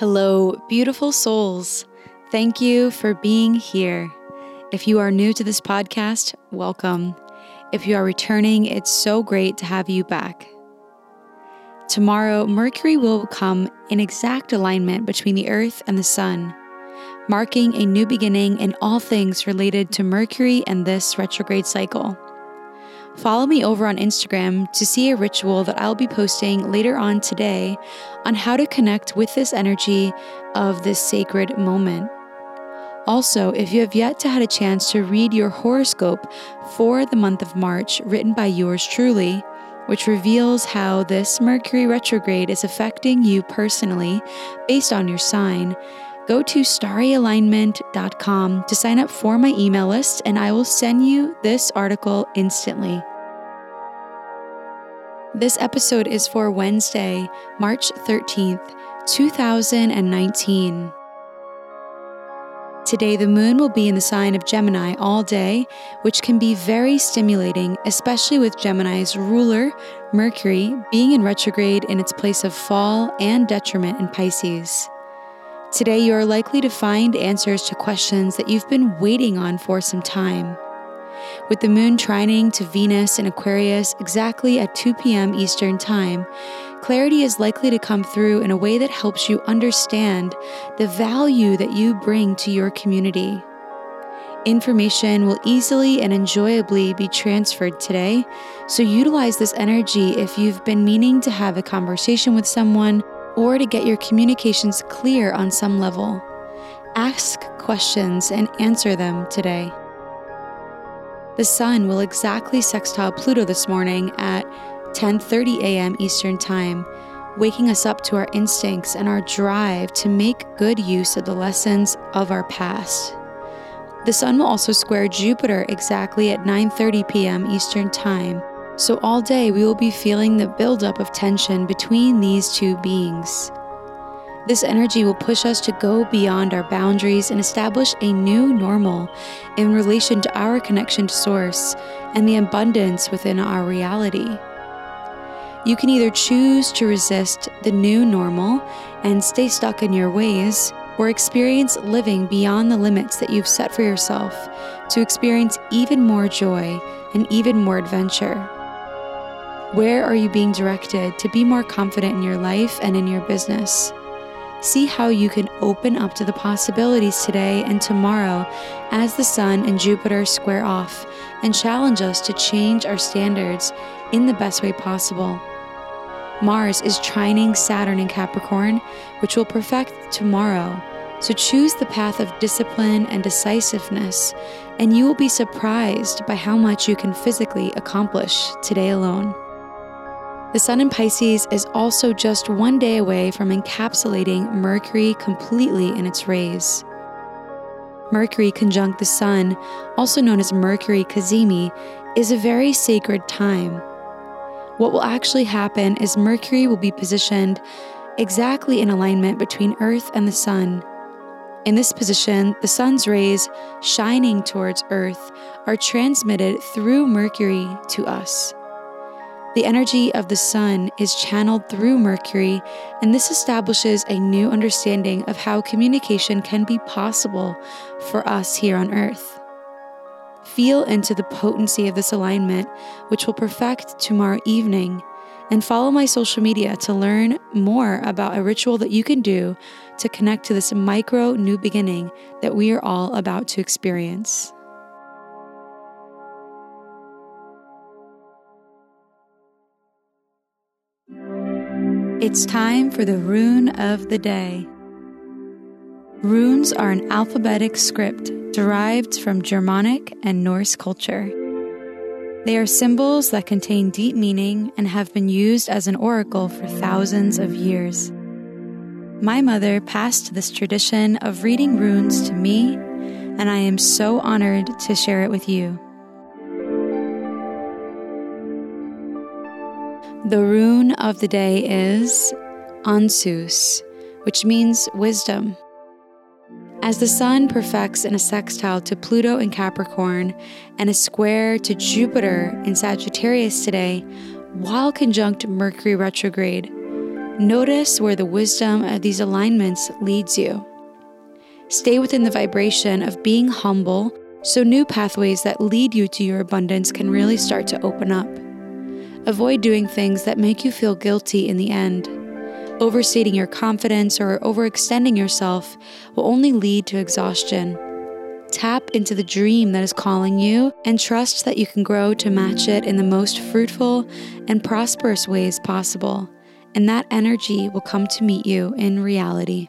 Hello, beautiful souls. Thank you for being here. If you are new to this podcast, welcome. If you are returning, it's so great to have you back. Tomorrow, Mercury will come in exact alignment between the Earth and the Sun, marking a new beginning in all things related to Mercury and this retrograde cycle. Follow me over on Instagram to see a ritual that I'll be posting later on today on how to connect with this energy of this sacred moment. Also, if you have yet to had a chance to read your horoscope for the month of March, written by yours truly, which reveals how this Mercury retrograde is affecting you personally based on your sign, go to starryalignment.com to sign up for my email list, and I will send you this article instantly. This episode is for Wednesday, March 13th, 2019. Today, the moon will be in the sign of Gemini all day, which can be very stimulating, especially with Gemini's ruler, Mercury, being in retrograde in its place of fall and detriment in Pisces. Today, you are likely to find answers to questions that you've been waiting on for some time. With the moon trining to Venus in Aquarius exactly at 2 p.m. Eastern Time, clarity is likely to come through in a way that helps you understand the value that you bring to your community. Information will easily and enjoyably be transferred today, so utilize this energy if you've been meaning to have a conversation with someone or to get your communications clear on some level. Ask questions and answer them today. The sun will exactly sextile Pluto this morning at 10:30 a.m. Eastern Time, waking us up to our instincts and our drive to make good use of the lessons of our past. The sun will also square Jupiter exactly at 9:30 p.m. Eastern Time, so all day we will be feeling the buildup of tension between these two beings. This energy will push us to go beyond our boundaries and establish a new normal in relation to our connection to Source and the abundance within our reality. You can either choose to resist the new normal and stay stuck in your ways, or experience living beyond the limits that you've set for yourself to experience even more joy and even more adventure. Where are you being directed to be more confident in your life and in your business? See how you can open up to the possibilities today and tomorrow as the Sun and Jupiter square off and challenge us to change our standards in the best way possible. Mars is trining Saturn in Capricorn, which will perfect tomorrow. So choose the path of discipline and decisiveness, and you will be surprised by how much you can physically accomplish today alone. The Sun in Pisces is also just one day away from encapsulating Mercury completely in its rays. Mercury conjunct the Sun, also known as Mercury cazimi, is a very sacred time. What will actually happen is Mercury will be positioned exactly in alignment between Earth and the Sun. In this position, the Sun's rays shining towards Earth are transmitted through Mercury to us. The energy of the sun is channeled through Mercury, and this establishes a new understanding of how communication can be possible for us here on Earth. Feel into the potency of this alignment, which will perfect tomorrow evening, and follow my social media to learn more about a ritual that you can do to connect to this micro new beginning that we are all about to experience. It's time for the rune of the day. Runes are an alphabetic script derived from Germanic and Norse culture. They are symbols that contain deep meaning and have been used as an oracle for thousands of years. My mother passed this tradition of reading runes to me, and I am so honored to share it with you. The rune of the day is Ansuz, which means wisdom. As the Sun perfects in a sextile to Pluto in Capricorn and a square to Jupiter in Sagittarius today, while conjunct Mercury retrograde, notice where the wisdom of these alignments leads you. Stay within the vibration of being humble so new pathways that lead you to your abundance can really start to open up. Avoid doing things that make you feel guilty in the end. Overstating your confidence or overextending yourself will only lead to exhaustion. Tap into the dream that is calling you and trust that you can grow to match it in the most fruitful and prosperous ways possible, and that energy will come to meet you in reality.